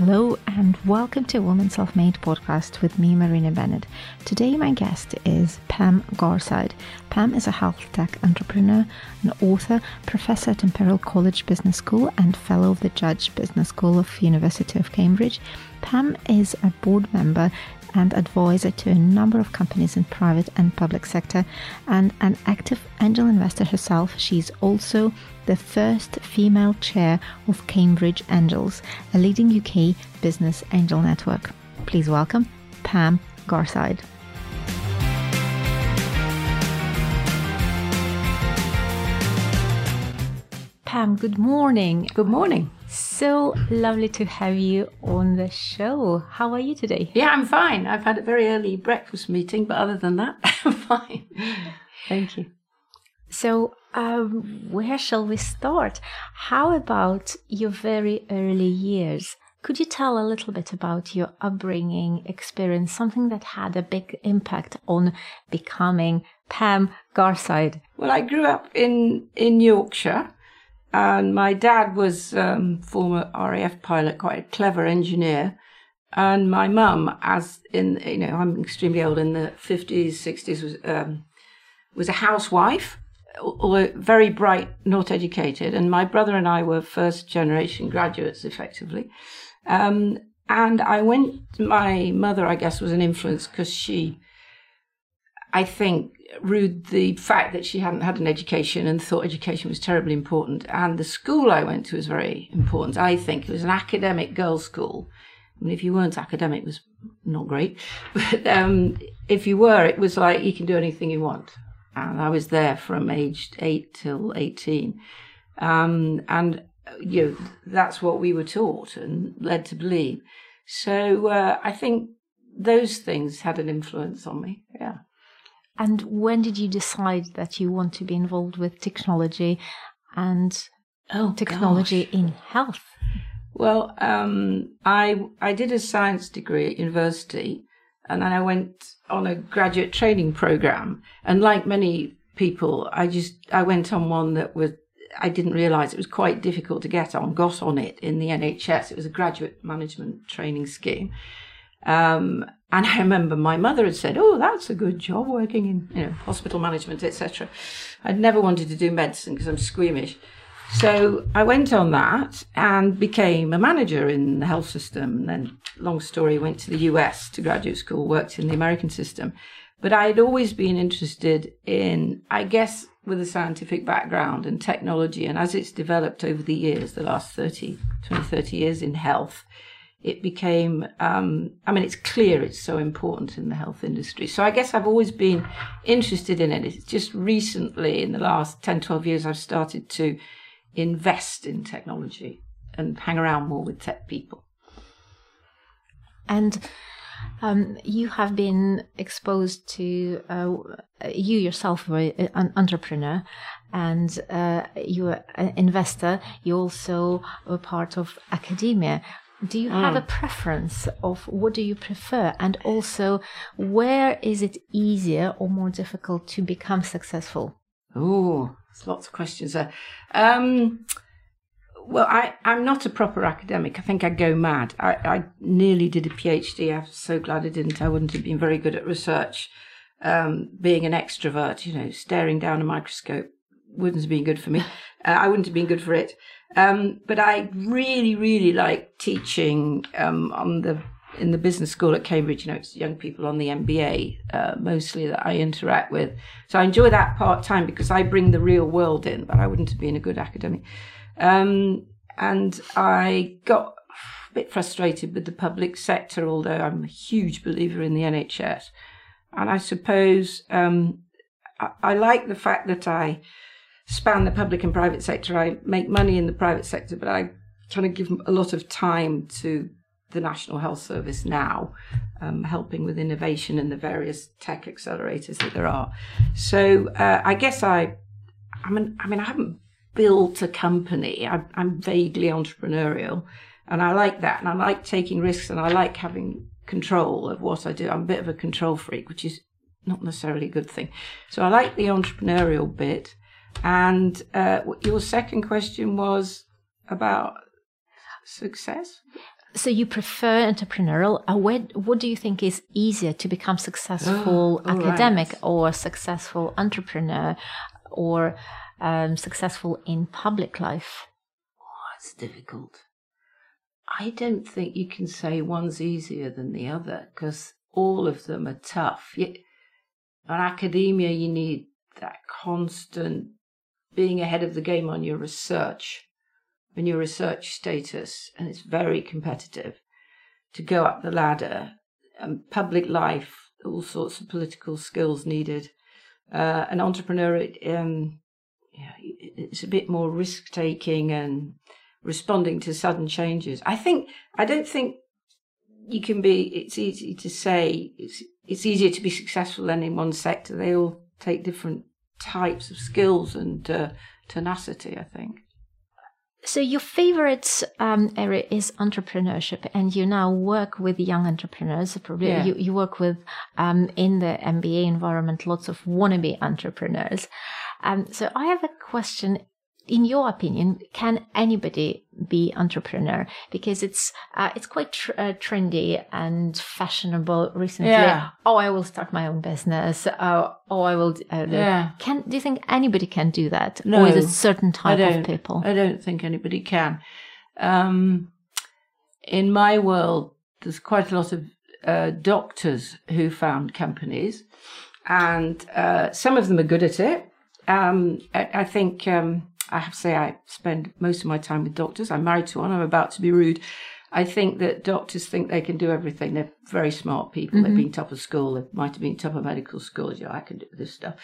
Hello and welcome to Woman Self Made podcast with me, Marina Bennett. Today, my guest is Pam Garside. Pam is a health tech entrepreneur, an author, professor at Imperial College Business School, and fellow of the Judge Business School of University of Cambridge. Pam is a board member and advisor to a number of companies in private and public sector and an active angel investor herself. She's also the first female chair of Cambridge Angels, a leading UK business angel network. Please welcome Pam Garside. Pam, good morning. Good morning. So lovely to have you on the show. How are you today? Yeah, I'm fine. I've had a very early breakfast meeting, but other than that, I'm fine. Thank you. So, um, where shall we start? How about your very early years? Could you tell a little bit about your upbringing experience, something that had a big impact on becoming Pam Garside? Well, I grew up in, in Yorkshire and my dad was um, former RAF pilot, quite a clever engineer. And my mum, as in you know, I'm extremely old in the fifties, sixties, was um, was a housewife, although very bright, not educated. And my brother and I were first generation graduates, effectively. Um, and I went. My mother, I guess, was an influence because she, I think, rued the fact that she hadn't had an education and thought education was terribly important. And the school I went to was very important. I think it was an academic girls' school. I mean, if you weren't academic, it was not great. But um, if you were, it was like you can do anything you want. And I was there from aged eight till 18. Um, and, you know, that's what we were taught and led to believe. So uh, I think those things had an influence on me. Yeah. And when did you decide that you want to be involved with technology and oh, technology gosh. in health? Well, um, I I did a science degree at university, and then I went on a graduate training program. And like many people, I just I went on one that was I didn't realise it was quite difficult to get on. Got on it in the NHS. It was a graduate management training scheme. Um, and I remember my mother had said, "Oh, that's a good job working in you know hospital management, etc." I'd never wanted to do medicine because I'm squeamish. So I went on that and became a manager in the health system. And then, long story, went to the US to graduate school, worked in the American system. But I had always been interested in, I guess, with a scientific background and technology. And as it's developed over the years, the last 30, 20, 30 years in health, it became, um, I mean, it's clear it's so important in the health industry. So I guess I've always been interested in it. It's just recently, in the last 10, 12 years, I've started to invest in technology and hang around more with tech people. And um, you have been exposed to uh, you yourself were an entrepreneur and uh, you were an investor. You also were part of academia. Do you have a preference of what do you prefer, and also where is it easier or more difficult to become successful? Oh, there's lots of questions there. Um, well, I, I'm not a proper academic. I think I'd go mad. I, I nearly did a PhD. I'm so glad I didn't. I wouldn't have been very good at research. Um, being an extrovert, you know, staring down a microscope wouldn't have been good for me. Uh, I wouldn't have been good for it. Um, but I really, really like teaching um, on the in the business school at Cambridge. You know, it's young people on the MBA uh, mostly that I interact with. So I enjoy that part time because I bring the real world in. But I wouldn't have been a good academic. Um, and I got a bit frustrated with the public sector, although I'm a huge believer in the NHS. And I suppose um, I, I like the fact that I span the public and private sector. I make money in the private sector, but I kind of give a lot of time to the National Health Service now, um, helping with innovation and the various tech accelerators that there are. So uh, I guess I, I mean, I mean, I haven't built a company. I, I'm vaguely entrepreneurial, and I like that, and I like taking risks, and I like having control of what I do. I'm a bit of a control freak, which is not necessarily a good thing. So I like the entrepreneurial bit. And uh, your second question was about success. So you prefer entrepreneurial. Uh, what, what do you think is easier to become successful Oh, academic right. or successful entrepreneur or um, successful in public life? It's difficult. I don't think you can say one's easier than the other because all of them are tough. You, in academia, you need that constant being ahead of the game on your research, on your research status, and it's very competitive to go up the ladder. Um, public life, all sorts of political skills needed. Uh, an entrepreneur, it, um, yeah, it's a bit more risk taking and responding to sudden changes. I think I don't think you can be. It's easy to say it's it's easier to be successful than in one sector. They all take different types of skills and uh, tenacity. I think. So your favorite um, area is entrepreneurship, and you now work with young entrepreneurs. Probably Yeah. you, you work with um, in the MBA environment lots of wannabe entrepreneurs. Um, so I have a question. In your opinion, can anybody be entrepreneur? Because it's uh, it's quite tr- uh, trendy and fashionable recently. Yeah. Oh, I will start my own business. Uh, oh, I will. Uh, Yeah. Can do you think anybody can do that, No, or is it certain type of people? I don't think anybody can. Um, in my world, there's quite a lot of uh, doctors who found companies, and uh, some of them are good at it. Um, I, I think um, I have to say I spend most of my time with doctors. I'm married to one. I'm about to be rude. I think that doctors think they can do everything. They're very smart people. They've been top of school. They might have been top of medical school. You know, I can do this stuff.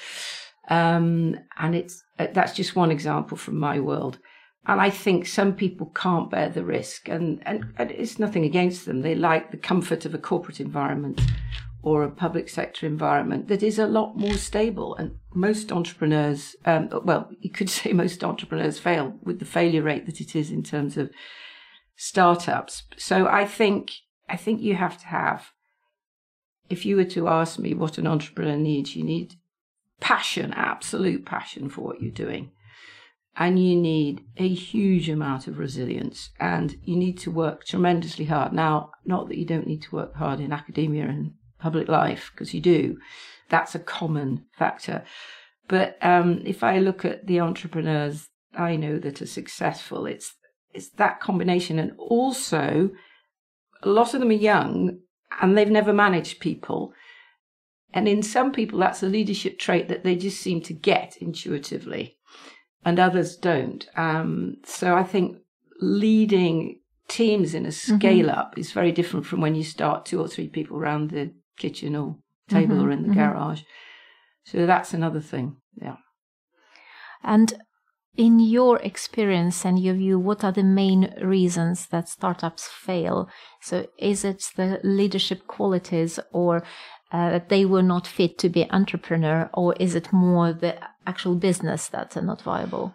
Um, and it's uh, that's just one example from my world. And I think some people can't bear the risk, and, and, and it's nothing against them. They like the comfort of a corporate environment or a public sector environment that is a lot more stable. And most entrepreneurs, um, well, you could say most entrepreneurs fail with the failure rate that it is in terms of startups. So I think I think you have to have. If you were to ask me what an entrepreneur needs, you need passion, absolute passion for what you're doing. And you need a huge amount of resilience and you need to work tremendously hard. Now, not that you don't need to work hard in academia and public life, because you do. That's a common factor. But um, if I look at the entrepreneurs I know that are successful, it's it's that combination. And also, a lot of them are young and they've never managed people. And in some people, that's a leadership trait that they just seem to get intuitively, and others don't. Um, so I think leading teams in a scale up is very different from when you start two or three people around the kitchen or table or in the garage. So that's another thing. Yeah. And in your experience and your view, what are the main reasons that startups fail? So is it the leadership qualities or uh, that they were not fit to be entrepreneur or is it more the actual business that's not viable?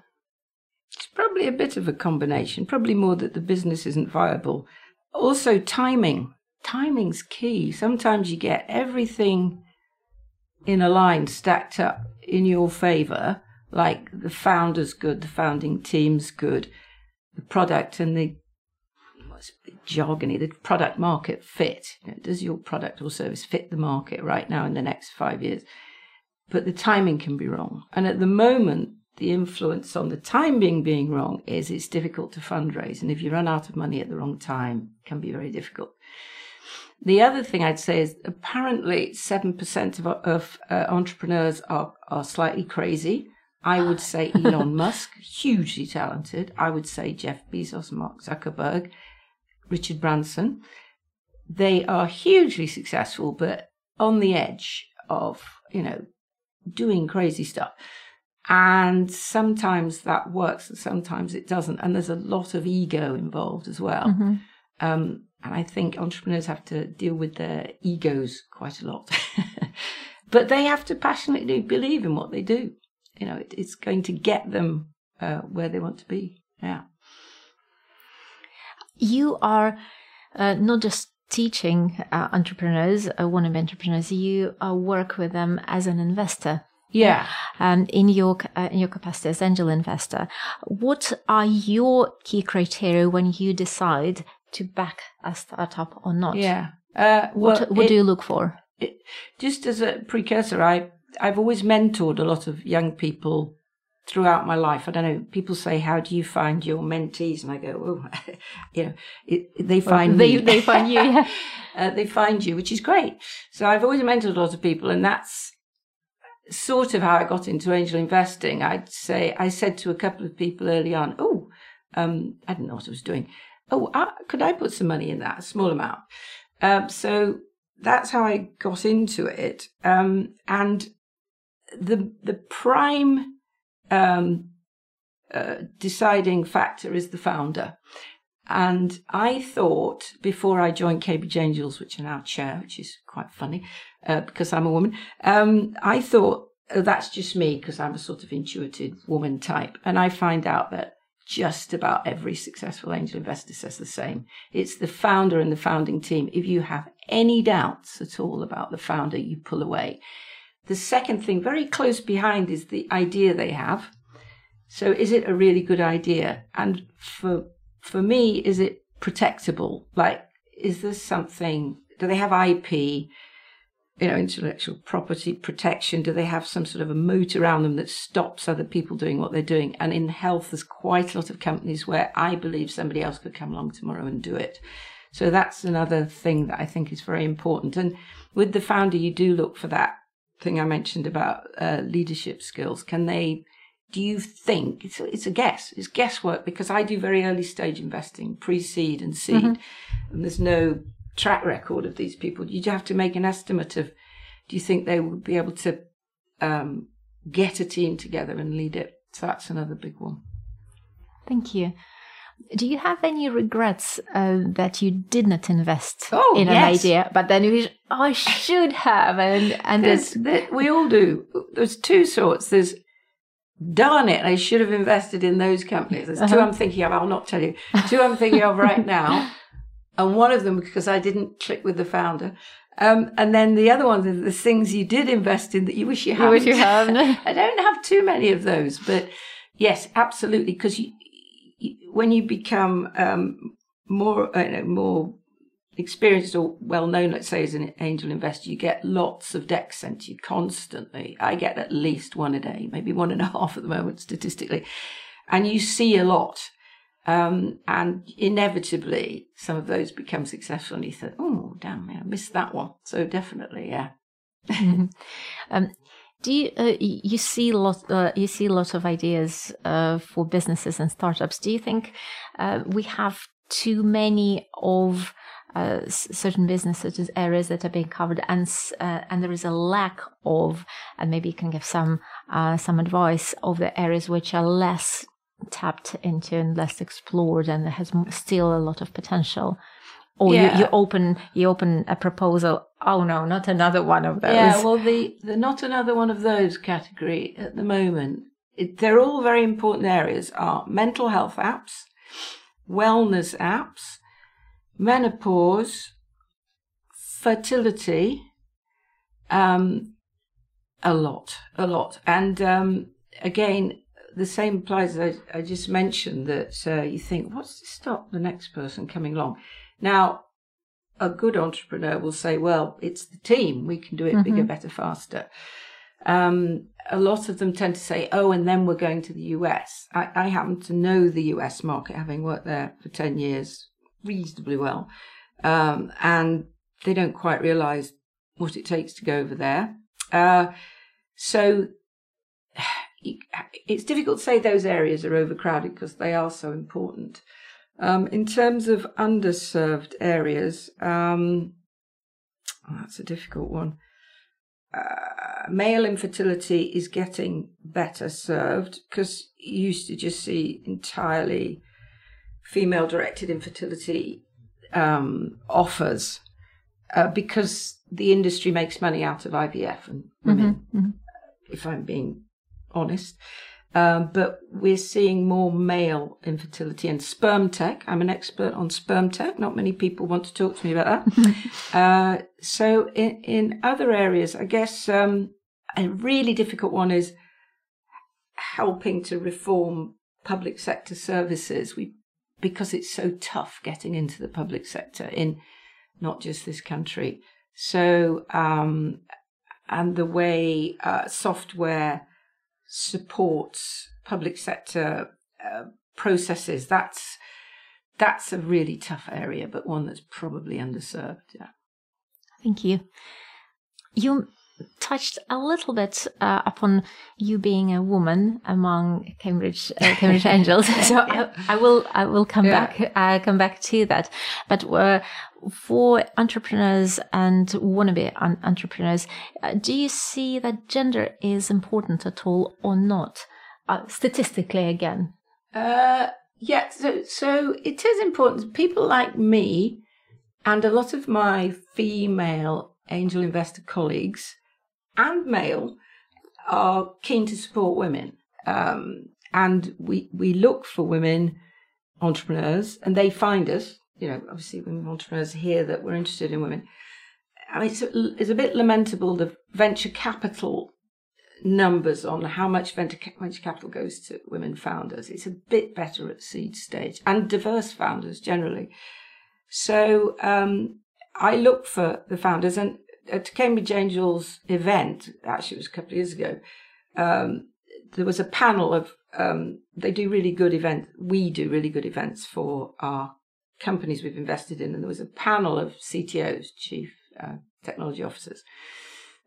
It's probably a bit of a combination, probably more that the business isn't viable. Also, timing. Timing's key. Sometimes you get everything in a line stacked up in your favor, like the founder's good, the founding team's good, the product and the what's jargony, the product market fit. You know, does your product or service fit the market right now in the next five years? But the timing can be wrong. And at the moment, the influence on the timing being wrong is it's difficult to fundraise. And if you run out of money at the wrong time, it can be very difficult. The other thing I'd say is apparently 7% of, of uh, entrepreneurs are, are slightly crazy. I would say Elon Musk, hugely talented. I would say Jeff Bezos, Mark Zuckerberg, Richard Branson. They are hugely successful, but on the edge of, you know, doing crazy stuff. And sometimes that works and sometimes it doesn't. And there's a lot of ego involved as well. Mm-hmm. Um, and I think entrepreneurs have to deal with their egos quite a lot. but they have to passionately believe in what they do. You know, it, it's going to get them uh, where they want to be. Yeah. You are uh, not just teaching uh, entrepreneurs, uh, wannabe entrepreneurs, you uh, work with them as an investor. Yeah. um, in your uh, in your capacity as angel investor, what are your key criteria when you decide to back a startup or not? Yeah. Uh, well, what what it, do you look for? It, just as a precursor, I I've always mentored a lot of young people throughout my life. I don't know. People say, "How do you find your mentees?" And I go, "Oh, you know, it, they find they, me. They find you. Yeah. uh, they find you, which is great." So I've always mentored a lot of people, and that's sort of how I got into angel investing. I'd say I said to a couple of people early on, "Oh, um, I didn't know what I was doing. Oh, uh, could I put some money in that, a small amount?" Um, so that's how I got into it, um, and the the prime um, uh, deciding factor is the founder. And I thought before I joined Cambridge Angels, which I now chair, which is quite funny uh, because I'm a woman, um, I thought oh, that's just me because I'm a sort of intuitive woman type. And I find out that just about every successful angel investor says the same. It's the founder and the founding team. If you have any doubts at all about the founder, you pull away. The second thing, very close behind, is the idea they have. So, is it a really good idea? And for for me, is it protectable? Like, is this something? Do they have IP? You know, intellectual property protection. Do they have some sort of a moat around them that stops other people doing what they're doing? And in health, there's quite a lot of companies where I believe somebody else could come along tomorrow and do it. So that's another thing that I think is very important. And with the founder, you do look for that thing I mentioned about uh, leadership skills. Can they? Do you think it's a, it's a guess? It's guesswork because I do very early stage investing, pre-seed and seed, mm-hmm. and there's no track record of these people. You have to make an estimate of. Do you think they would be able to um, get a team together and lead it? So that's another big one. Thank you. Do you have any regrets uh, that you did not invest oh, in yes. an idea, but then you oh, I should have? And and there's, there, we all do. There's two sorts. There's darn it, I should have invested in those companies. There's uh-huh. two I'm thinking of. I'll not tell you. Two I'm thinking of right now, and one of them because I didn't click with the founder. Um, and then the other ones are the things you did invest in that you wish you. You wish you hadn't. I don't have too many of those, but yes, absolutely, because you when you become um, more uh, more experienced or well known, let's say as an angel investor, you get lots of decks sent to you constantly. I get at least one a day, maybe one and a half at the moment statistically, and you see a lot. Um, and inevitably, some of those become successful, and you think, "Oh, damn, I missed that one." So definitely, yeah. um, do you uh, you see lot uh, you see lots of ideas uh, for businesses and startups? Do you think uh, we have too many of uh, certain businesses areas that are being covered, and uh, and there is a lack of, and maybe you can give some some advice of the areas which are less tapped into and less explored, and has still a lot of potential. Or yeah. you, you open you open a proposal oh no not another one of those. yeah well the the not another one of those category at the moment. It, they're all very important areas are mental health apps wellness apps menopause fertility um a lot a lot. And um again the same applies as I, I just mentioned that uh, you think what's to stop the next person coming along now, a good entrepreneur will say, well, it's the team. We can do it mm-hmm. bigger, better, faster. Um, a lot of them tend to say, oh, and then we're going to the US. I, I happen to know the US market, having worked there for 10 years reasonably well. Um, and they don't quite realize what it takes to go over there. Uh, so it's difficult to say those areas are overcrowded because they are so important. Um, in terms of underserved areas, um, oh, that's a difficult one. Uh, male infertility is getting better served because you used to just see entirely female directed infertility um, offers uh, because the industry makes money out of IVF and women, mm-hmm, mm-hmm. if I'm being honest. Um, but we're seeing more male infertility and sperm tech. I'm an expert on sperm tech. Not many people want to talk to me about that. uh, so in, in other areas, I guess um, a really difficult one is helping to reform public sector services. We because it's so tough getting into the public sector in not just this country. So, um, and the way uh, software supports public sector uh, processes, that's that's a really tough area, but one that's probably underserved. Yeah. Thank you. You touched a little bit uh, upon you being a woman among Cambridge uh, Cambridge Angels, so I, I, will I will come yeah. back uh, come back to that. But uh, for entrepreneurs and wannabe entrepreneurs, uh, do you see that gender is important at all or not? Uh, statistically, again. yeah, so so it is important. People like me and a lot of my female angel investor colleagues and male are keen to support women. Um, and we, we look for women entrepreneurs and they find us. You know, obviously, women entrepreneurs hear that we're interested in women. I mean, it's a, it's a bit lamentable the venture capital numbers on how much venture, venture capital goes to women founders. It's a bit better at seed stage and diverse founders generally. So um, I look for the founders, and at Cambridge Angels event, actually it was a couple of years ago, um, there was a panel of, um, they do really good events, we do really good events for our companies we've invested in, and there was a panel of CTOs, chief uh, technology officers,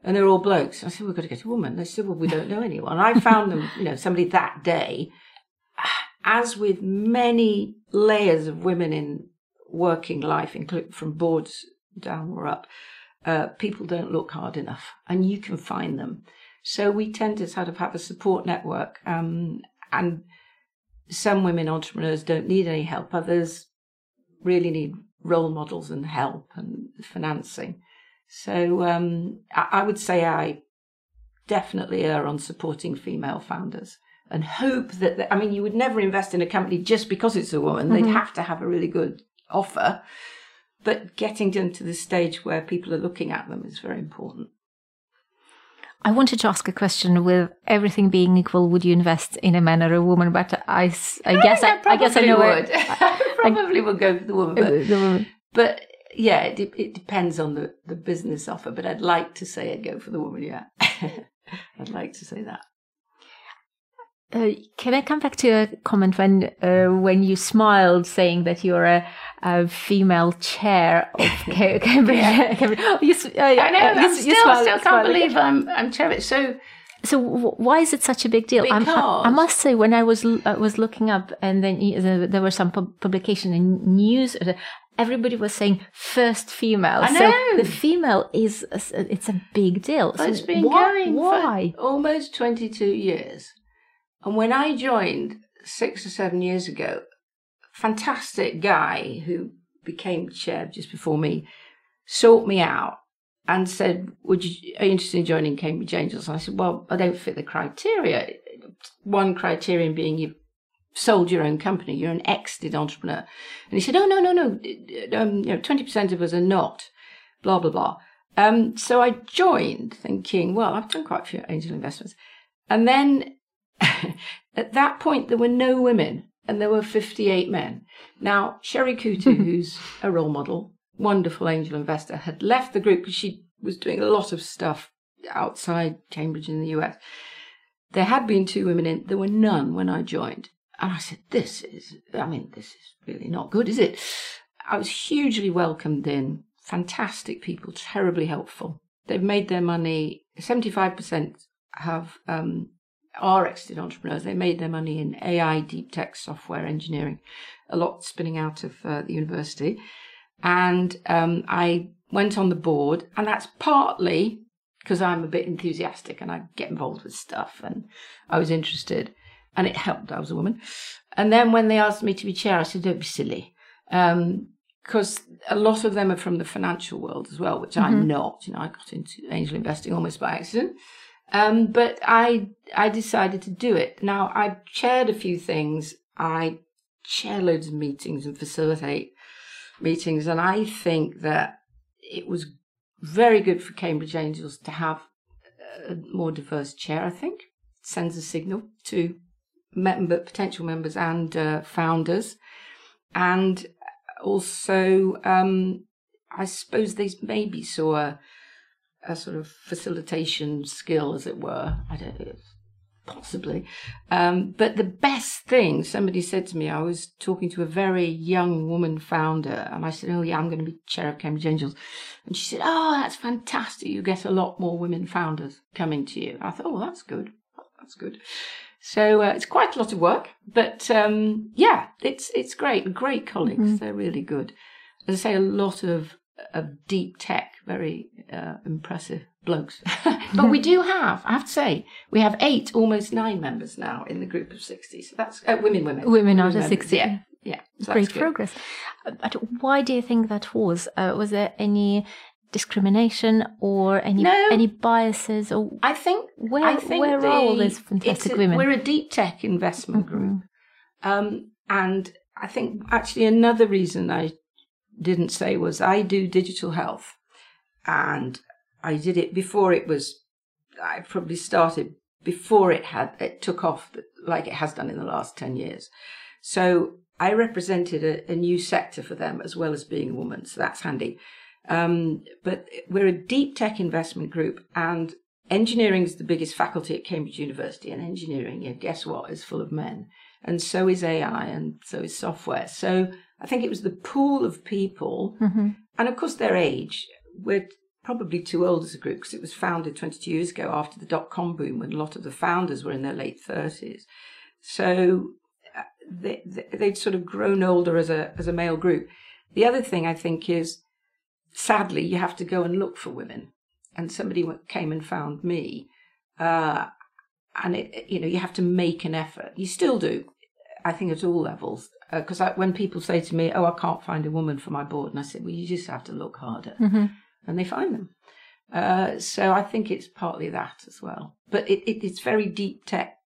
and they're all blokes. I said, we've got to get a woman. They said, well, we don't know anyone. I found them, you know, somebody that day. As with many layers of women in working life, including from boards down or up, uh, people don't look hard enough, and you can find them. So we tend to sort of have a support network, um, and some women entrepreneurs don't need any help. Others really need role models and help and financing. So um, I, I would say I definitely err on supporting female founders and hope that, I mean, you would never invest in a company just because it's a woman. Mm-hmm. They'd have to have a really good offer but getting them to the stage where people are looking at them is very important. I wanted to ask a question with everything being equal, would you invest in a man or a woman? But I, I guess I, I, guess I know would. I, probably would go for the woman. But, the woman. but yeah, it, it depends on the, the business offer. But I'd like to say I'd go for the woman. Yeah, I'd like to say that. Uh, can I come back to a comment when uh, when you smiled, saying that you're a, a female chair of Cambridge? yeah. Cambridge. You, uh, I know. Uh, you, still, smiled, still can't believe I'm I'm chair. So. So why is it such a big deal? Because I must say, when I was uh, was looking up, and then there were some pub- publication and news, uh, everybody was saying first female. I know. So the female is it's a big deal. So it's been why, going why? for almost twenty two years. And when I joined six or seven years ago, fantastic guy who became chair just before me sought me out and said, "Would you are you interested in joining Cambridge Angels?" And I said, "Well, I don't fit the criteria. One criterion being you've sold your own company, you're an exited entrepreneur." And he said, "Oh no, no, no. Um, you know, twenty percent of us are not." Blah blah blah. Um, so I joined, thinking, "Well, I've done quite a few angel investments," and then At that point, there were no women and there were 58 men. Now, Sherry Coutu, who's a role model, wonderful angel investor, had left the group because she was doing a lot of stuff outside Cambridge in the US. There had been two women in, there were none when I joined. And I said, This is, I mean, this is really not good, is it? I was hugely welcomed in, fantastic people, terribly helpful. They've made their money, 75% have um, are exited entrepreneurs. They made their money in AI, deep tech, software engineering, a lot spinning out of uh, the university. And um, I went on the board, and that's partly because I'm a bit enthusiastic and I get involved with stuff, and I was interested, and it helped. I was a woman. And then when they asked me to be chair, I said, "Don't be silly." because um, a lot of them are from the financial world as well, which mm-hmm. I'm not. You know, I got into angel investing almost by accident. Um, but I I decided to do it. Now I chaired a few things. I chair loads of meetings and facilitate meetings, and I think that it was very good for Cambridge Angels to have a more diverse chair. I think it sends a signal to member potential members and uh, founders. and also, um, I suppose they maybe saw a, a sort of facilitation skill, as it were. I don't know, possibly. Um, but the best thing, somebody said to me, I was talking to a very young woman founder, and I said, Oh, yeah, I'm going to be chair of Cambridge Angels. And she said, Oh, that's fantastic. You get a lot more women founders coming to you. I thought, Oh, that's good. That's good. So uh, it's quite a lot of work, but um, yeah, it's it's great. Great colleagues, mm-hmm. they're really good. As I say, a lot of of deep tech, very uh, impressive blokes. but we do have, I have to say, we have eight, almost nine members now in the group of sixty. So that's uh, women, women, women under sixty. Yeah, yeah, so great progress. But why do you think that was? Uh, was there any discrimination or any no, any biases or I think where I think where the, are all these fantastic a, women? We're a deep tech investment mm-hmm. group, um, and I think actually another reason I didn't say was I do digital health, and I did it before it was. I probably started before it had it took off like it has done in the last ten years. So I represented a, a new sector for them as well as being a woman, so that's handy. Um, but we're a deep tech investment group, and engineering is the biggest faculty at Cambridge University. And engineering, yeah, guess what, is full of men. And so is AI, and so is software. So I think it was the pool of people, mm-hmm. and of course their age. We're probably too old as a group because it was founded 22 years ago after the dot com boom when a lot of the founders were in their late 30s. So uh, they, they'd sort of grown older as a, as a male group. The other thing I think is sadly, you have to go and look for women. And somebody came and found me. Uh, and it, you know, you have to make an effort. You still do, I think, at all levels. Because uh, when people say to me, "Oh, I can't find a woman for my board," and I say, "Well, you just have to look harder," mm-hmm. and they find them. Uh, so I think it's partly that as well. But it, it, it's very deep tech,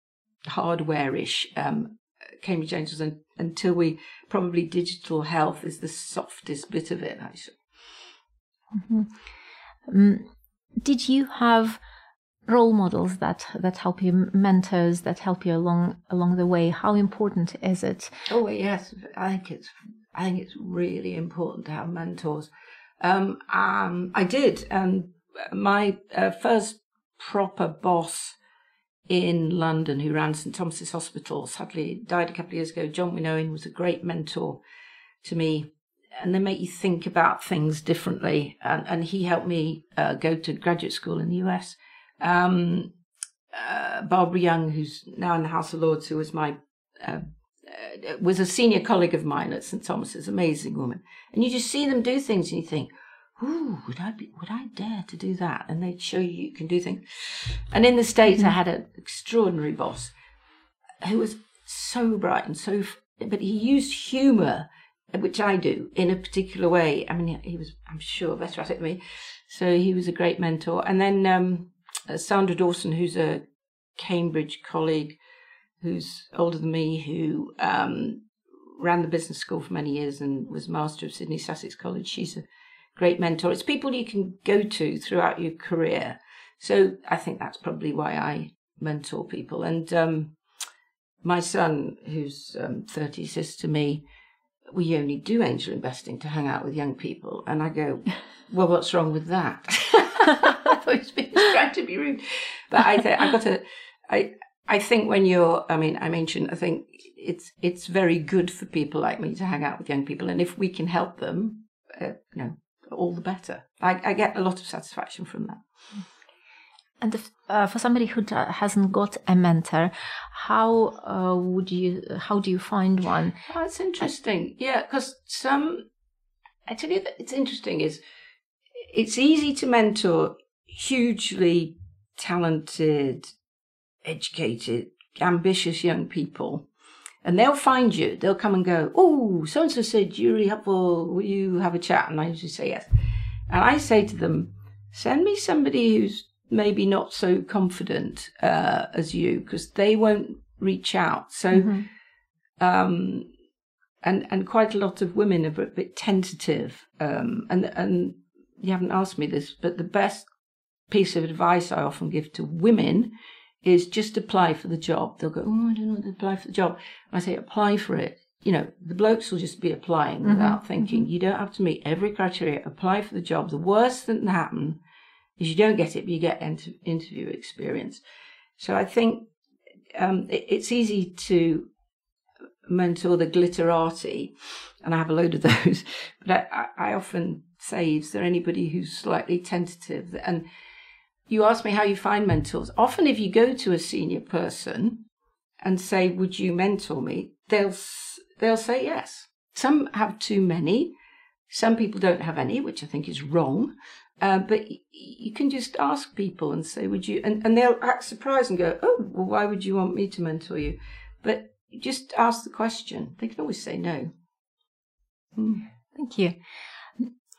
hardware-ish. Um, Cambridge Angels, and, until we probably digital health is the softest bit of it. Actually. Mm-hmm. Um, did you have role models that that help you, mentors that help you along along the way? How important is it? Oh yes, I think it's I think it's really important to have mentors. Um, um, I did, and my uh, first proper boss in London, who ran St Thomas's Hospital, sadly died a couple of years ago. John Winowen was a great mentor to me and they make you think about things differently. And, and he helped me uh, go to graduate school in the US. Um, uh, Barbara Young, who's now in the House of Lords, who was my uh, uh, was a senior colleague of mine at St Thomas's, amazing woman. And you just see them do things, and you think, "Ooh, would I be? Would I dare to do that?" And they'd show you you can do things. And in the states, mm-hmm. I had an extraordinary boss who was so bright and so, but he used humour which I do in a particular way. I mean, he was, I'm sure, better at it than me. So he was a great mentor. And then um, Sandra Dawson, who's a Cambridge colleague, who's older than me, who um, ran the business school for many years and was master of Sidney Sussex College. She's a great mentor. It's people you can go to throughout your career. So I think that's probably why I mentor people. And um, my son, who's um, 30, says to me, we only do angel investing to hang out with young people. And I go, well, what's wrong with that? I thought he was being trying to be rude. But I th- I got to, I, I think when you're, I mean, I mentioned, I think it's, it's very good for people like me to hang out with young people. And if we can help them, uh, you know, all the better. I, I get a lot of satisfaction from that. And if, uh, for somebody who hasn't got a mentor, how uh, would you? How do you find one? Oh, it's interesting. Yeah, because some. I tell you that it's interesting. Is it's easy to mentor hugely talented, educated, ambitious young people, and they'll find you. They'll come and go. Oh, so and so said you're really helpful. Will you have a chat? And I usually say yes. And I say to them, send me somebody who's maybe not so confident uh, as you because they won't reach out. So, mm-hmm. um, and and quite a lot of women are a bit tentative. Um, and and you haven't asked me this, but the best piece of advice I often give to women is just apply for the job. They'll go, oh, I don't know what to apply for the job. And I say, apply for it. you know, the blokes will just be applying Mm-hmm. without thinking. You don't have to meet every criteria. Apply for the job. The worst that can happen is you don't get it, but you get inter- interview experience. So I think um, it, it's easy to mentor the glitterati, and I have a load of those. But I, I, I often say, is there anybody who's slightly tentative? And you ask me how you find mentors. Often, if you go to a senior person and say, "Would you mentor me?" they'll they'll say yes. Some have too many. Some people don't have any, which I think is wrong. Uh, but you can just ask people and say, "Would you?" And, and they'll act surprised and go, "Oh, well, why would you want me to mentor you?" But just ask the question. They can always say no. Mm. Thank you.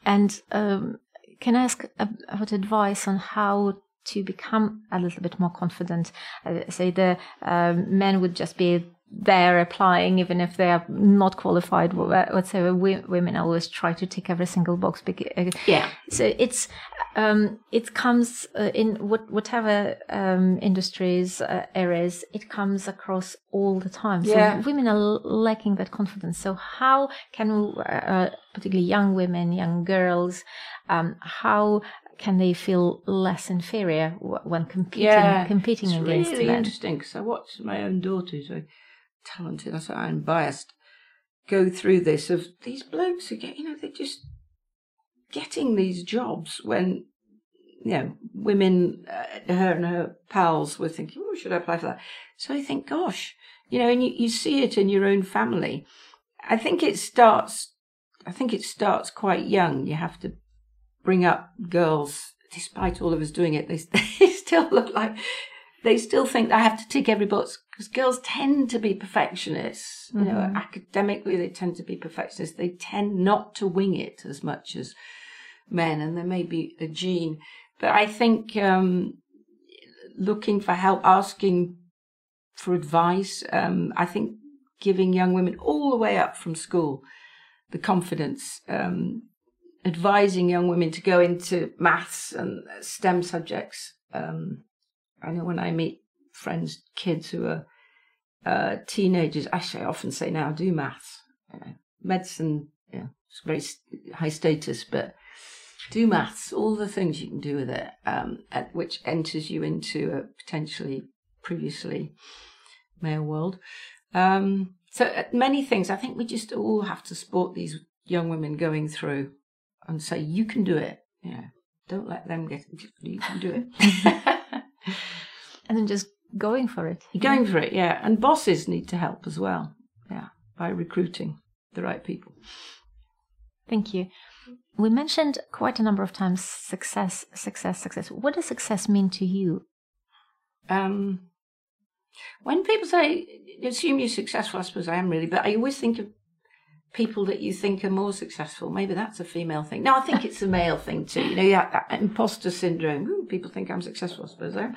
And um, can I ask ab- about advice on how to become a little bit more confident? Uh, say the um, men would just be there applying, even if they are not qualified. uh, Whatever we, women always try to tick every single box. uh, Yeah. So it's um, it comes uh, in what, whatever um, industries uh, areas it comes across all the time. So Yeah. women are lacking that confidence. So how can uh, particularly young women, young girls, um, how can they feel less inferior when competing Yeah, competing it's against really interesting because I watched my own daughter, who's very talented. I say I'm biased. Go through this of these blokes who get, you know, they're just getting these jobs when, you know, women, uh, her and her pals were thinking, oh, should I apply for that? So I think, gosh, you know, and you, you see it in your own family. I think it starts. I think it starts quite young. You have to bring up girls, despite all of us doing it, they, they still look like they still think they have to tick every box because girls tend to be perfectionists. You know, Mhm. academically they tend to be perfectionists. They tend not to wing it as much as men, and there may be a gene. But I think um, looking for help, asking for advice, um, I think giving young women all the way up from school the confidence, um, advising young women to go into maths and STEM subjects. Um, I know when I meet friends, kids who are uh, teenagers, actually, I often say now, do maths. You know, medicine, it's very high status, but do maths, all the things you can do with it, um, at, which enters you into a potentially previously male world. Um, so uh, many things. I think we just all have to support these young women going through and say, "You can do it." You know, don't let them get. You can do it. And then just going for it. Going for it, yeah. And bosses need to help as well, yeah, by recruiting the right people. Thank you. We mentioned quite a number of times success, success, success. What does success mean to you? Um, when people say, assume you're successful, I suppose I am really, but I always think of people that you think are more successful. Maybe that's a female thing. No, I think it's a male thing too. You know, yeah, that imposter syndrome. Ooh, people think I'm successful, I suppose I am.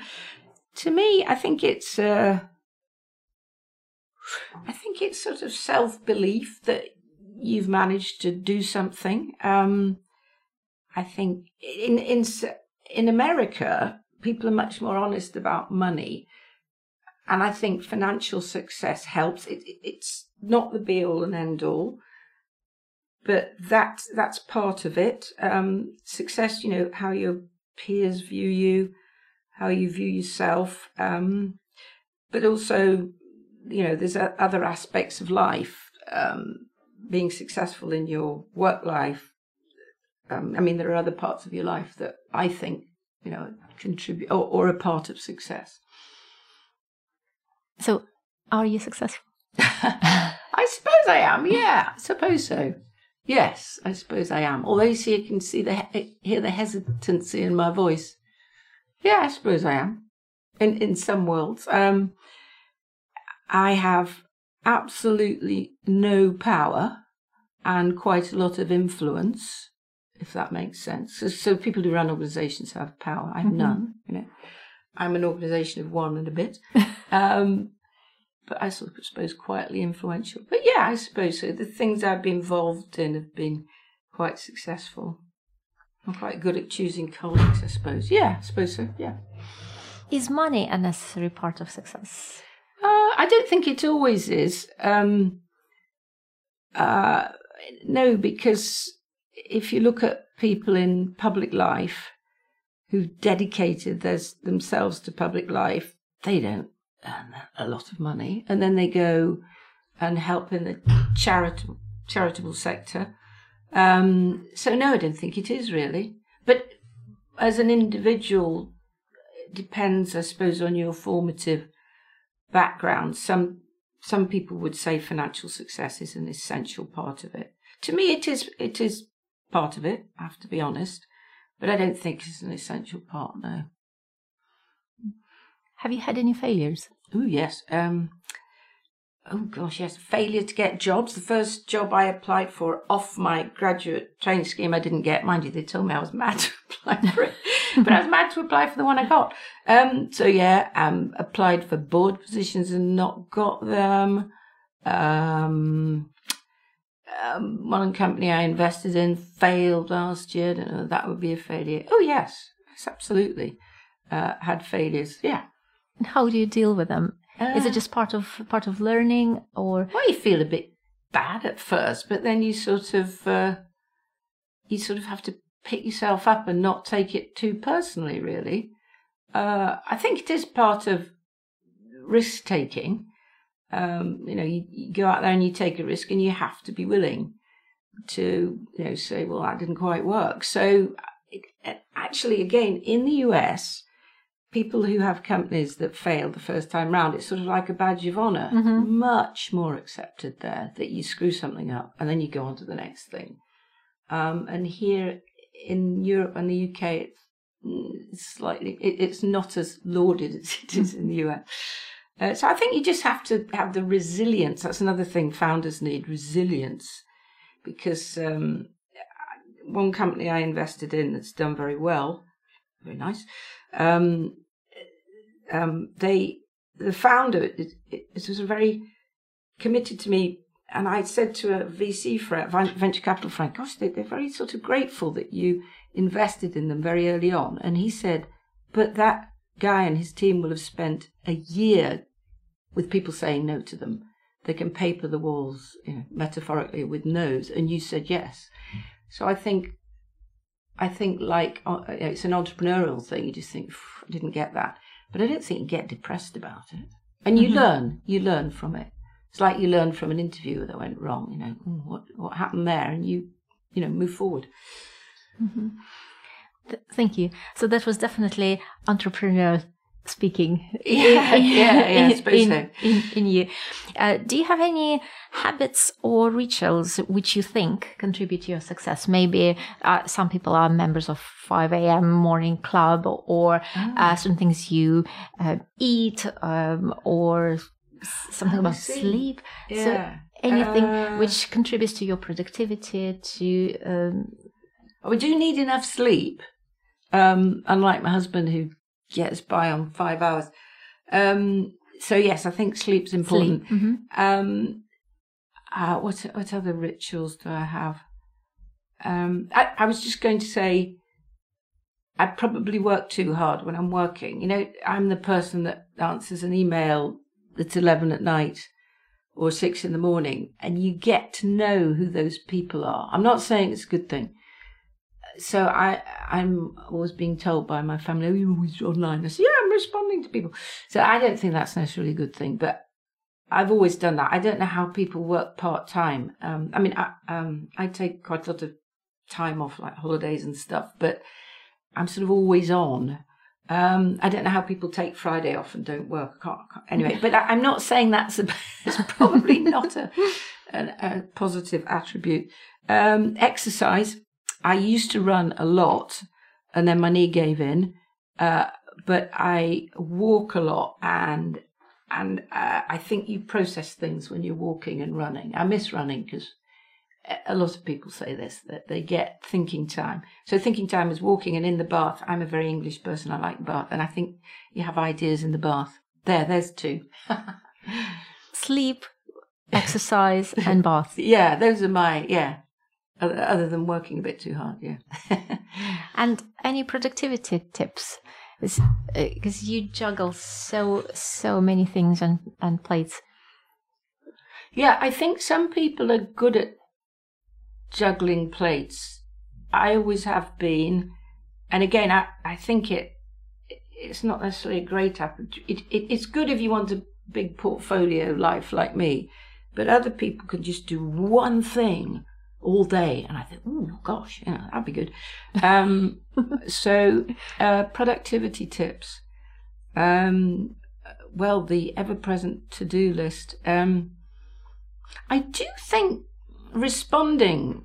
To me, I think it's, uh, I think it's sort of self belief that you've managed to do something. Um, I think in in in America, people are much more honest about money, and I think financial success helps. It, it- it's not the be all and end all, but that that's part of it. Um, success, you know, how your peers view you, how you view yourself, um, but also, you know, there's other aspects of life. Um, being successful in your work life. Um, I mean, there are other parts of your life that I think, you know, contribute or, or a part of success. So, are you successful? I suppose I am. Yeah, I suppose so. Yes, I suppose I am. Although you see, you can see the hear the hesitancy in my voice. Yeah, I suppose I am. In in some worlds, um, I have absolutely no power and quite a lot of influence, if that makes sense. So, so people who run organisations have power. I have Mhm. none. You know, I'm an organisation of one and a bit. um, but I sort of suppose quietly influential. But yeah, I suppose so. The things I've been involved in have been quite successful. I'm quite good at choosing colleagues, I suppose. Yeah, I suppose so. Yeah. Is money a necessary part of success? Uh, I don't think it always is. Um, Uh, no, because if you look at people in public life who've dedicated their, themselves to public life, they don't earn a lot of money, and then they go and help in the charitable charitable sector. Um, so no, I don't think it is really. But as an individual, it depends, I suppose, on your formative background. Some some people would say financial success is an essential part of it. To me, it is. It is part of it. I have to be honest, but I don't think it's an essential part. No. Have you had any failures? Oh yes. Um, oh gosh, yes. Failure to get jobs. The first job I applied for off my graduate training scheme, I didn't get. Mind you, they told me I was mad to apply for it, but I was mad to apply for the one I got. Um, so yeah, um, applied for board positions and not got them. Um, um, one company I invested in failed last year. I don't know that would be a failure. Oh yes, yes, absolutely. Uh, had failures. Yeah. And how do you deal with them? Uh, Is it just part of part of learning, or well, you feel a bit bad at first, but then you sort of uh, you sort of have to pick yourself up and not take it too personally. Really, uh, I think it is part of risk taking. Um, you know, you, you, go out there and you take a risk, and you have to be willing to, you know, say, "Well, that didn't quite work." So, it, actually, again, in the US, people who have companies that fail the first time round, it's sort of like a badge of honor. Mm-hmm. Much more accepted there that you screw something up and then you go on to the next thing. Um, and here in Europe and the UK, it's, it's slightly, it, it's not as lauded as it is in the US. Uh, so I think you just have to have the resilience. That's another thing founders need resilience because um, one company I invested in that's done very well, very nice. Um, um, they, the founder, it, it, it was very committed to me and I said to a VC venture capital friend, gosh, they, are very sort of grateful that you invested in them very early on. And he said, but that guy and his team will have spent a year with people saying no to them. They can paper the walls, you know, metaphorically, with no's, and you said yes. So I think, I think like uh, it's an entrepreneurial thing. You just think, didn't get that, but I don't think you get depressed about it. And you mm-hmm. learn, you learn from it. It's like you learn from an interview that went wrong. You know what what happened there, and you you know move forward. Mm-hmm. Th- thank you. So that was definitely entrepreneurial speaking yeah yeah, yeah in, in, so. in, in, you uh, do you have any habits or rituals which you think contribute to your success maybe uh, some people are members of 5 a.m morning club or oh. uh, certain things you uh, eat um, or something oh, about sleep yeah. so anything uh, which contributes to your productivity to um, we do need enough sleep um, unlike my husband who gets by on five hours. Um, so yes, I think sleep's important. Sleep. Mm-hmm. Um, uh, what what other rituals do I have? Um, I, I was just going to say, I probably work too hard when I'm working. You know, I'm the person that answers an email that's eleven at night or six in the morning, and you get to know who those people are. I'm not saying it's a good thing, so I I'm always being told by my family, oh, you're always online. I say, yeah, I'm responding to people. So I don't think that's necessarily a good thing, but I've always done that. I don't know how people work part time. Um, I mean, I, um, I take quite a lot of time off, like holidays and stuff, but I'm sort of always on. Um, I don't know how people take Friday off and don't work. I can't, can't. Anyway, but I, am not saying that's a, it's probably not a, a, a positive attribute. Um, exercise. I used to run a lot and then my knee gave in. Uh, but I walk a lot and and uh, I think you process things when you're walking and running. I miss running because a lot of people say this that they get thinking time. So thinking time is walking and in the bath. I'm a very English person. I like bath, and I think you have ideas in the bath. There, there's two. Sleep, exercise, and bath. yeah, those are my yeah other than working a bit too hard yeah and any productivity tips because uh, you juggle so so many things and and plates Yeah, I think some people are good at juggling plates. I always have been, and again, I, I think it it's not necessarily a great. It, it, it's good if you want a big portfolio life like me, but other people can just do one thing all day, and I think, oh gosh, you know, that'd be good. Um, so, uh, productivity tips. Um, well, the ever-present to-do list. Um, I do think responding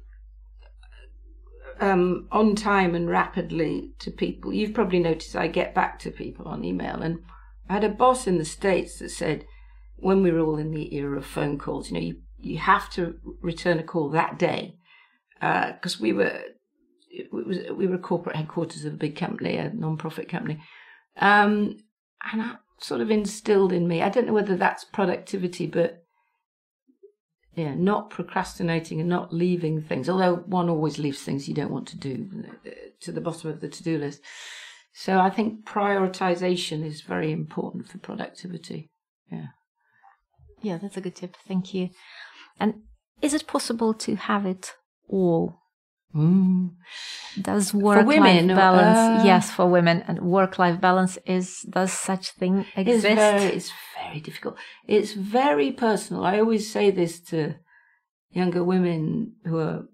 um, on time and rapidly to people. You've probably noticed I get back to people on email, and I had a boss in the states that said when we were all in the era of phone calls, you know, you you have to return a call that day because uh, we were was we were corporate headquarters of a big company, a non-profit company, um, and that sort of instilled in me. I don't know whether that's productivity, but yeah, not procrastinating and not leaving things. Although one always leaves things you don't want to do to the bottom of the to-do list. So I think prioritization is very important for productivity. Yeah. Yeah, that's a good tip. Thank you. And is it possible to have it all? Mm. Does work life balance? Uh, yes, for women, and work life balance is does such thing exist? It's very, it's very difficult. It's very personal. I always say this to younger women who are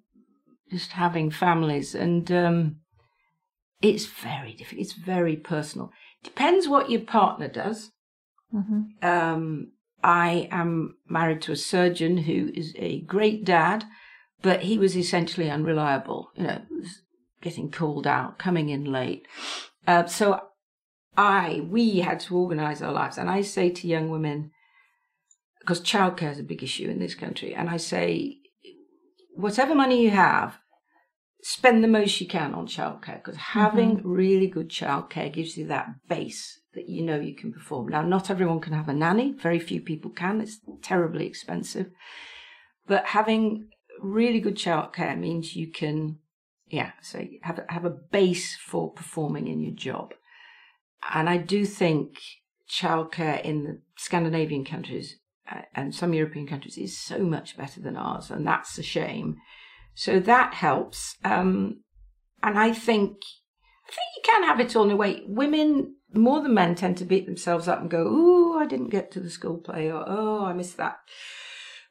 just having families, and um, it's very difficult. It's very personal. Depends what your partner does. Mm-hmm. Um, I am married to a surgeon who is a great dad, but he was essentially unreliable. You know, getting called out, coming in late. Uh, so I, we had to organise our lives. And I say to young women, because childcare is a big issue in this country, and I say, whatever money you have, spend the most you can on childcare because having mm-hmm. really good childcare gives you that base that you know you can perform. Now, not everyone can have a nanny, very few people can, it's terribly expensive. But having really good childcare means you can, yeah, so have, have a base for performing in your job. And I do think childcare in the Scandinavian countries uh, and some European countries is so much better than ours, and that's a shame. So that helps. Um, and I think I think you can have it all in a way. Women more than men tend to beat themselves up and go, "Oh, I didn't get to the school play," or "Oh, I missed that."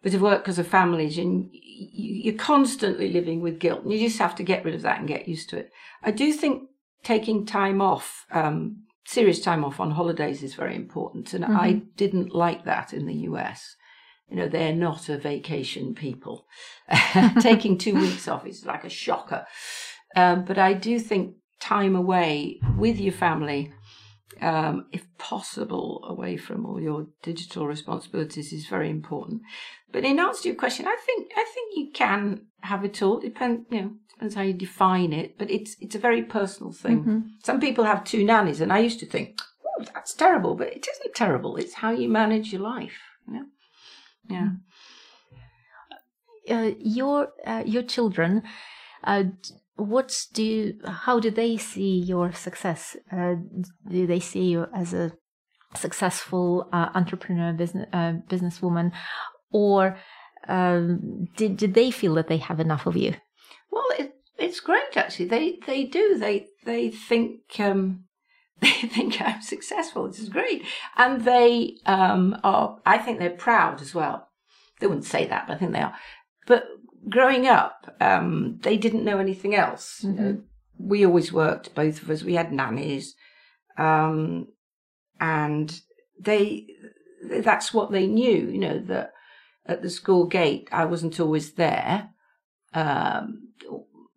bit of work because of families and you're constantly living with guilt and you just have to get rid of that and get used to it. I do think taking time off, um, serious time off on holidays is very important. And mm-hmm. I didn't like that in the US. You know, they're not a vacation people. taking two weeks off is like a shocker. Um, but I do think time away with your family um, if possible, away from all your digital responsibilities is very important. But in answer to your question, I think I think you can have it all. Depend, you know, depends how you define it. But it's it's a very personal thing. Mm-hmm. Some people have two nannies, and I used to think, oh, that's terrible, but it isn't terrible. It's how you manage your life. You know? Yeah. Uh, your uh, your children uh, what do how do they see your success? Uh, do they see you as a successful uh, entrepreneur, business uh, businesswoman, or um, did did they feel that they have enough of you? Well, it, it's great actually. They they do. They they think. Um, they think I'm successful. This is great, and they um, are. I think they're proud as well. They wouldn't say that, but I think they are. But growing up, um, they didn't know anything else. Mm-hmm. You know, we always worked, both of us. We had nannies, um, and they that's what they knew. You know that at the school gate, I wasn't always there. Um,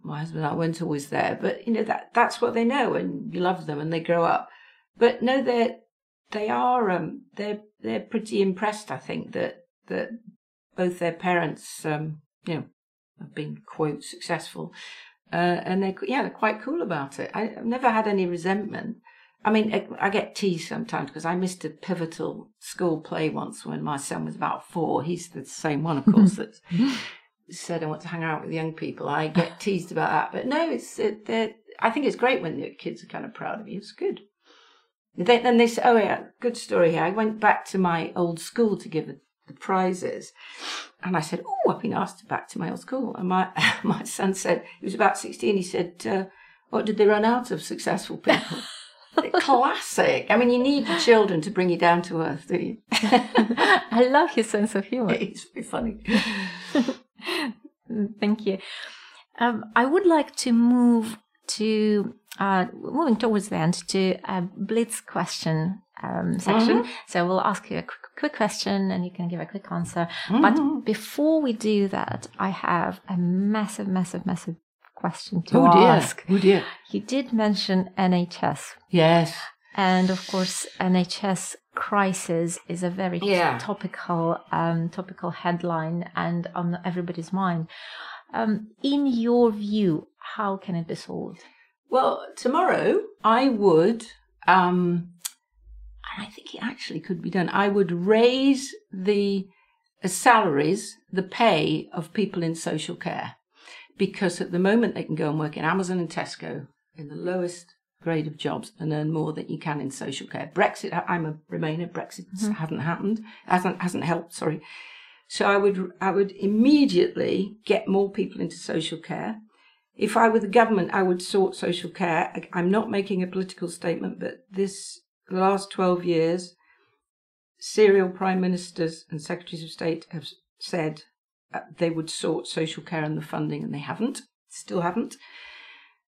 my husband and I weren't always there, but you know that that's what they know, and you love them, and they grow up. But no, they they are um, they're they're pretty impressed. I think that that both their parents, um, you know, have been quote successful, uh, and they yeah they're quite cool about it. I, have never had any resentment. I mean, I, I get teased sometimes because I missed a pivotal school play once when my son was about four. He's the same one, of course, that said I want to hang out with young people. I get teased about that, but no, it's it, I think it's great when the kids are kind of proud of you. It's good. Then they say, "Oh yeah, good story here." I went back to my old school to give a the prizes. And I said, "Oh, I've been asked back to my old school." And my my son said he was about sixteen. He said, uh, "What did they run out of successful people?" Classic. I mean, you need the children to bring you down to earth, do you? I love his sense of humor. It's very funny. Thank you. Um, I would like to move to uh, moving towards the end to a blitz question um, section. Mhm. So we'll ask you a quick, quick question, and you can give a quick answer. Mhm. But before we do that, I have a massive, massive, massive question to Oh dear. ask. Oh dear. You did mention NHS, Yes. and of course, NHS crisis is a very Yeah. topical, um, topical headline and on everybody's mind. Um, in your view, how can it be solved? Well, tomorrow I would, um, and I think it actually could be done. I would raise the uh, salaries, the pay of people in social care, because at the moment they can go and work in Amazon and Tesco in the lowest grade of jobs and earn more than you can in social care. Brexit, I'm a Remainer. Brexit hasn't happened, hasn't hasn't helped. Sorry. So I would I would immediately get more people into social care. If I were the government, I would sort social care. I'm not making a political statement, but this the last 12 years, serial prime ministers and secretaries of state have said uh, they would sort social care and the funding, and they haven't, still haven't.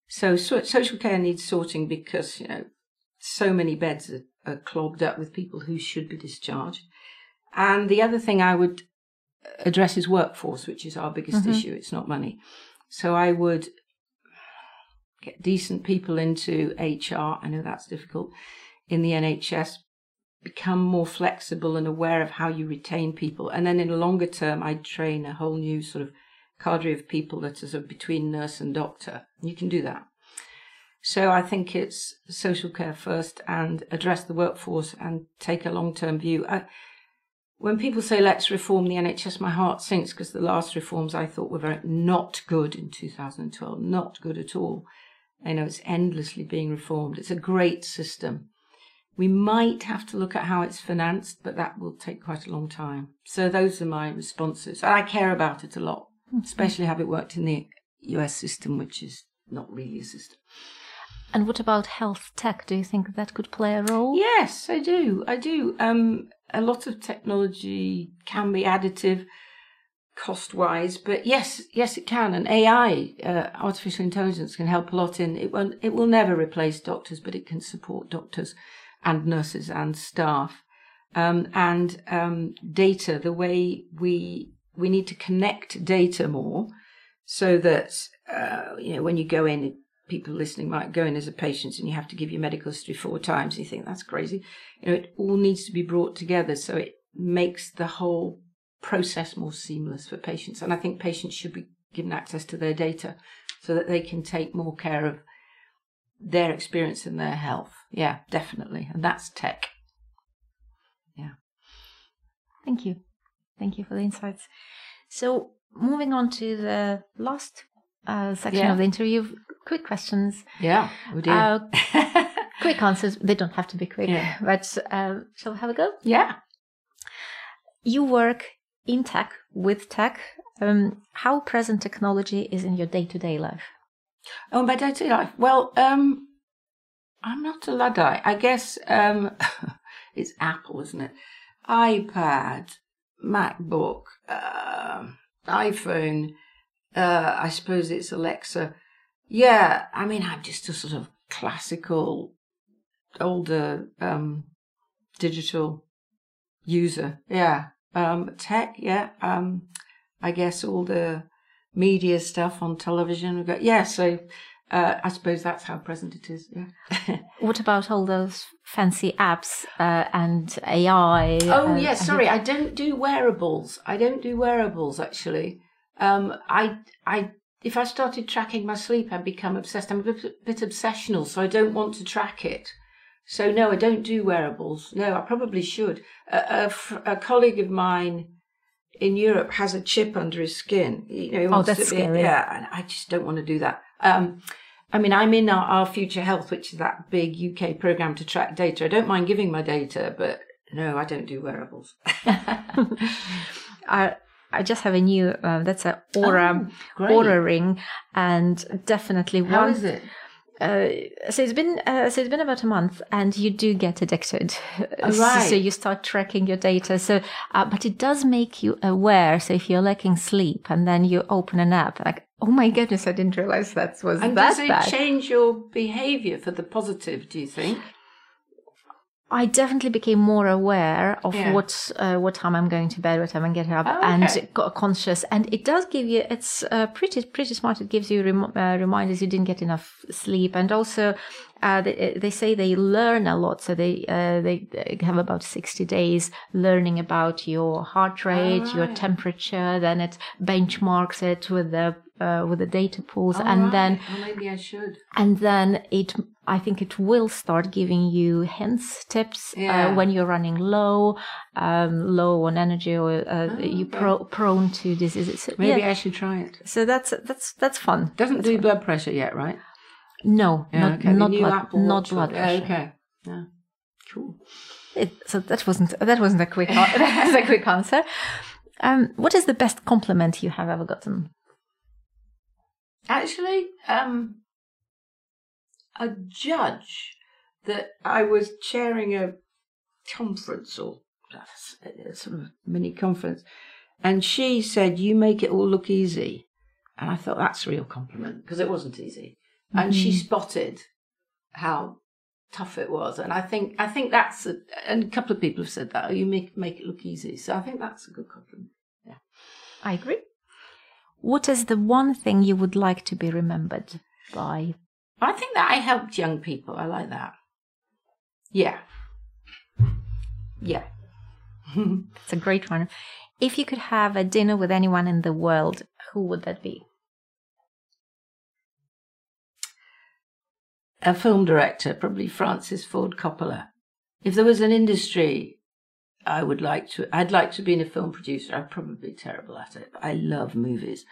So, so social care needs sorting because, you know, so many beds are, are clogged up with people who should be discharged. And the other thing I would address is workforce, which is our biggest Mhm. issue. It's not money. So I would get decent people into HR. I know that's difficult in the NHS. Become more flexible and aware of how you retain people. And then in a longer term, I'd train a whole new sort of cadre of people that of between nurse and doctor. You can do that. So I think it's social care first and address the workforce and take a long term view. I, when people say let's reform the NHS, my heart sinks because the last reforms I thought were very not good in 2012, not good at all. I know it's endlessly being reformed. It's a great system. We might have to look at how it's financed, but that will take quite a long time. So those are my responses. And I care about it a lot, mm-hmm. especially how it worked in the US system, which is not really a system. And what about health tech? Do you think that could play a role? Yes, I do. I do. Um, a lot of technology can be additive cost wise, but yes, yes, it can. And AI, uh, artificial intelligence, can help a lot in it. Won't, it will never replace doctors, but it can support doctors and nurses and staff. Um, and um, data, the way we we need to connect data more, so that uh, you know when you go in, people listening might go in as a patient and you have to give your medical history four times. You think that's crazy. You know, it all needs to be brought together so it makes the whole process more seamless for patients. And I think patients should be given access to their data so that they can take more care of their experience and their health. Yeah, definitely. And that's tech. Yeah. Thank you. Thank you for the insights. So, moving on to the last uh, section Yeah. of the interview, quick questions. Yeah. Oh dear. Uh, quick answers. They don't have to be quick, Yeah. but uh, shall we have a go? yeah. You work in tech, with tech. Um, how present technology is in your day to day life? Oh, my day-to-day life. Well, um, I'm not a luddite. I guess um, it's Apple, isn't it? iPad, MacBook, um iPhone. Uh, I suppose it's Alexa. Yeah, I mean, I'm just a sort of classical, older um, digital user. Yeah, um, tech. Yeah, um, I guess all the media stuff on television. We've got yeah. So uh, I suppose that's how present it is. Yeah. What about all those fancy apps uh, and AI? Oh uh, yes, and- sorry, I don't do wearables. I don't do wearables actually. Um, I I if I started tracking my sleep, I'd become obsessed. I'm a bit, bit obsessional, so I don't want to track it. So no, I don't do wearables. No, I probably should. A, a a colleague of mine in Europe has a chip under his skin. You know, he wants Oh, that's to be, scary. Yeah, and I just don't want to do that. Um, I mean, I'm in our, our Future Health, which is that big UK program to track data. I don't mind giving my data, but No, I don't do wearables. I I just have a new um, that's a Oura Oh, Oura ring, and definitely one. is it? Uh, so it's been uh, so it's been about a month, and you do get addicted. So- right. So you start tracking your data. So, uh, but it does make you aware. So if you're lacking sleep, and then you open an app, like, oh my goodness, I didn't realize that was And that does it bad. change your behaviour for the positive? Do you think? I definitely became more aware of Yeah. what uh, what time I'm going to bed, what time I get up, Oh, and got conscious. And it does give you. It's uh, pretty pretty smart. It gives you rem- uh, reminders you didn't get enough sleep, and also uh, they, they say they learn a lot. So they uh, they they have about sixty days learning about your heart rate, your right. temperature. Then it benchmarks it with the uh, with the data pools, and right. then Oh, maybe I should. and then it i think it will start giving you hints tips Yeah. uh, when you're running low um, low on energy or uh, Oh, you okay. pro- prone to diseases So, Maybe yeah. I should try it. so that's that's that's fun Doesn't That's do fun. blood pressure yet, right? no Yeah, not okay. Not blood not blood pressure Okay. Yeah. Cool. It, so that wasn't that wasn't a quick an- that's a quick answer um, what is the best compliment you have ever gotten Actually, um, a judge that I was chairing a conference or sort of mini conference, and she said, "You make it all look easy," and I thought that's a real compliment because it wasn't easy, and she spotted how tough it was, and I think I think that's a, and a couple of people have said that. Oh, you make make it look easy, so I think that's a good compliment. Yeah, I agree what is the one thing you would like to be remembered by I think that I helped young people. I like that. Yeah. Yeah. It's a great one. If you could have a dinner with anyone in the world, who would that be? A film director, probably Francis Ford Coppola. If there was an industry, I would like to. I'd like to be in a film producer. I'm probably be terrible at it, but I love movies,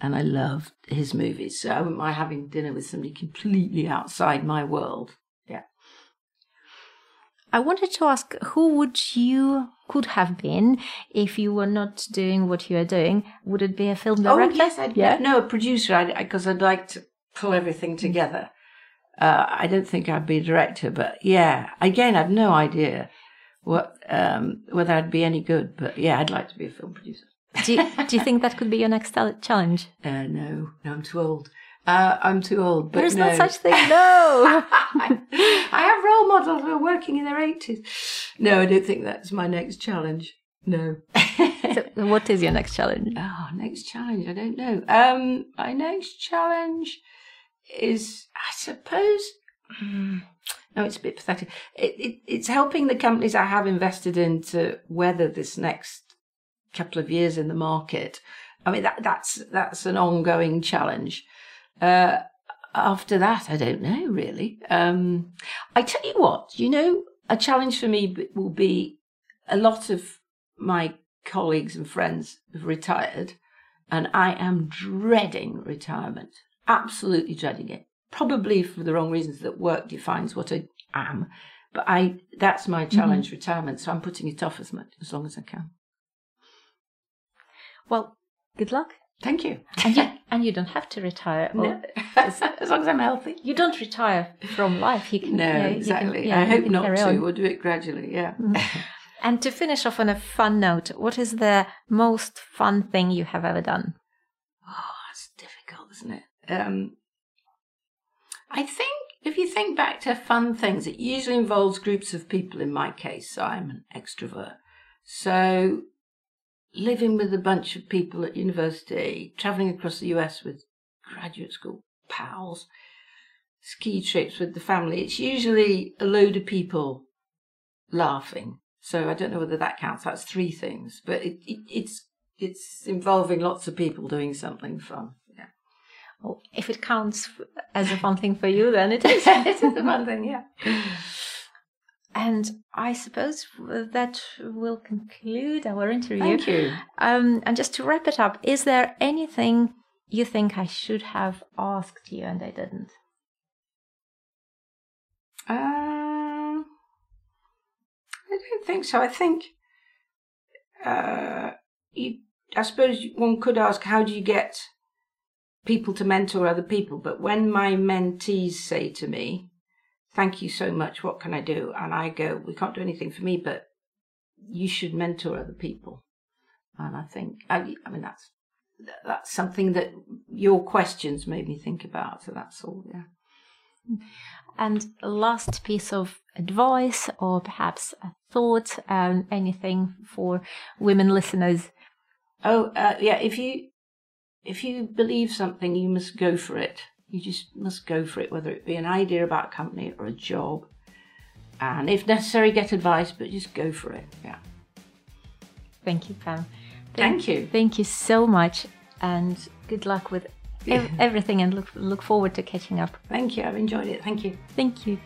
and I love his movies. So I wouldn't mind having dinner with somebody completely outside my world. Yeah. I wanted to ask who would you could have been if you were not doing what you are doing? Would it be a film director? Oh yes, I'd, yeah. no, a producer. Because I'd, like to pull everything together. Uh, I don't think I'd be a director, but yeah. Again, I've no idea what um, whether I'd be any good. But yeah, I'd like to be a film producer. do, you, do you think that could be your next challenge? Uh, no, no, I'm too old. Uh, I'm too old. But There's no. no such thing. No. I have role models who are working in their eighties. No, I don't think that's my next challenge. No. so what is your next challenge? Oh, next challenge. I don't know. Um, my next challenge is, I suppose, mm, no, it's a bit pathetic. It, it, it's helping the companies I have invested in to weather this next couple of years in the market. I mean, that, that's that's an ongoing challenge. Uh, after that, I don't know really. Um, I tell you what, you know, a challenge for me will be a lot of my colleagues and friends have retired, and I am dreading retirement. Absolutely dreading it. Probably for the wrong reasons that work defines what I am. But I that's my challenge, retirement. So I'm putting it off as much as long as I can. Well, good luck. Thank you. And you, and you don't have to retire. No. as long as I'm healthy. You don't retire from life. You can. No, you can- exactly. yeah, I hope not to. on. We'll do it gradually. Yeah. And to finish off on a fun note, what is the most fun thing you have ever done? Oh, it's difficult, isn't it? Um, I think if you think back to fun things, it usually involves groups of people. In my case, I'm an extrovert. So living with a bunch of people at university, traveling across the US with graduate school pals, ski trips with the family. It's usually a load of people laughing. So I don't know whether that counts. That's three things, but it, it, it's it's involving lots of people doing something fun. If it counts as a fun thing for you, then it is. it is a fun thing. Yeah. and I suppose that will conclude our interview. Thank you. Um, and just to wrap it up, is there anything you think I should have asked you and I didn't? Um, I don't think so. I think, uh, you, I suppose one could ask, how do you get people to mentor other people? But when my mentees say to me, thank you so much, what can I do? And I go, we can't do anything for me, but you should mentor other people. And I think, I, I mean, that's, that's something that your questions made me think about. So that's all, yeah. And last piece of advice or perhaps a thought, um, anything for women listeners? Oh, uh, yeah. If you if you believe something, you must go for it. You just must go for it, whether it be an idea about a company or a job. And if necessary, get advice, but just go for it. Yeah. Thank you, Pam. Thank, thank you. Thank you so much, and good luck with everything and look look forward to catching up. Thank you. I've enjoyed it. Thank you. Thank you.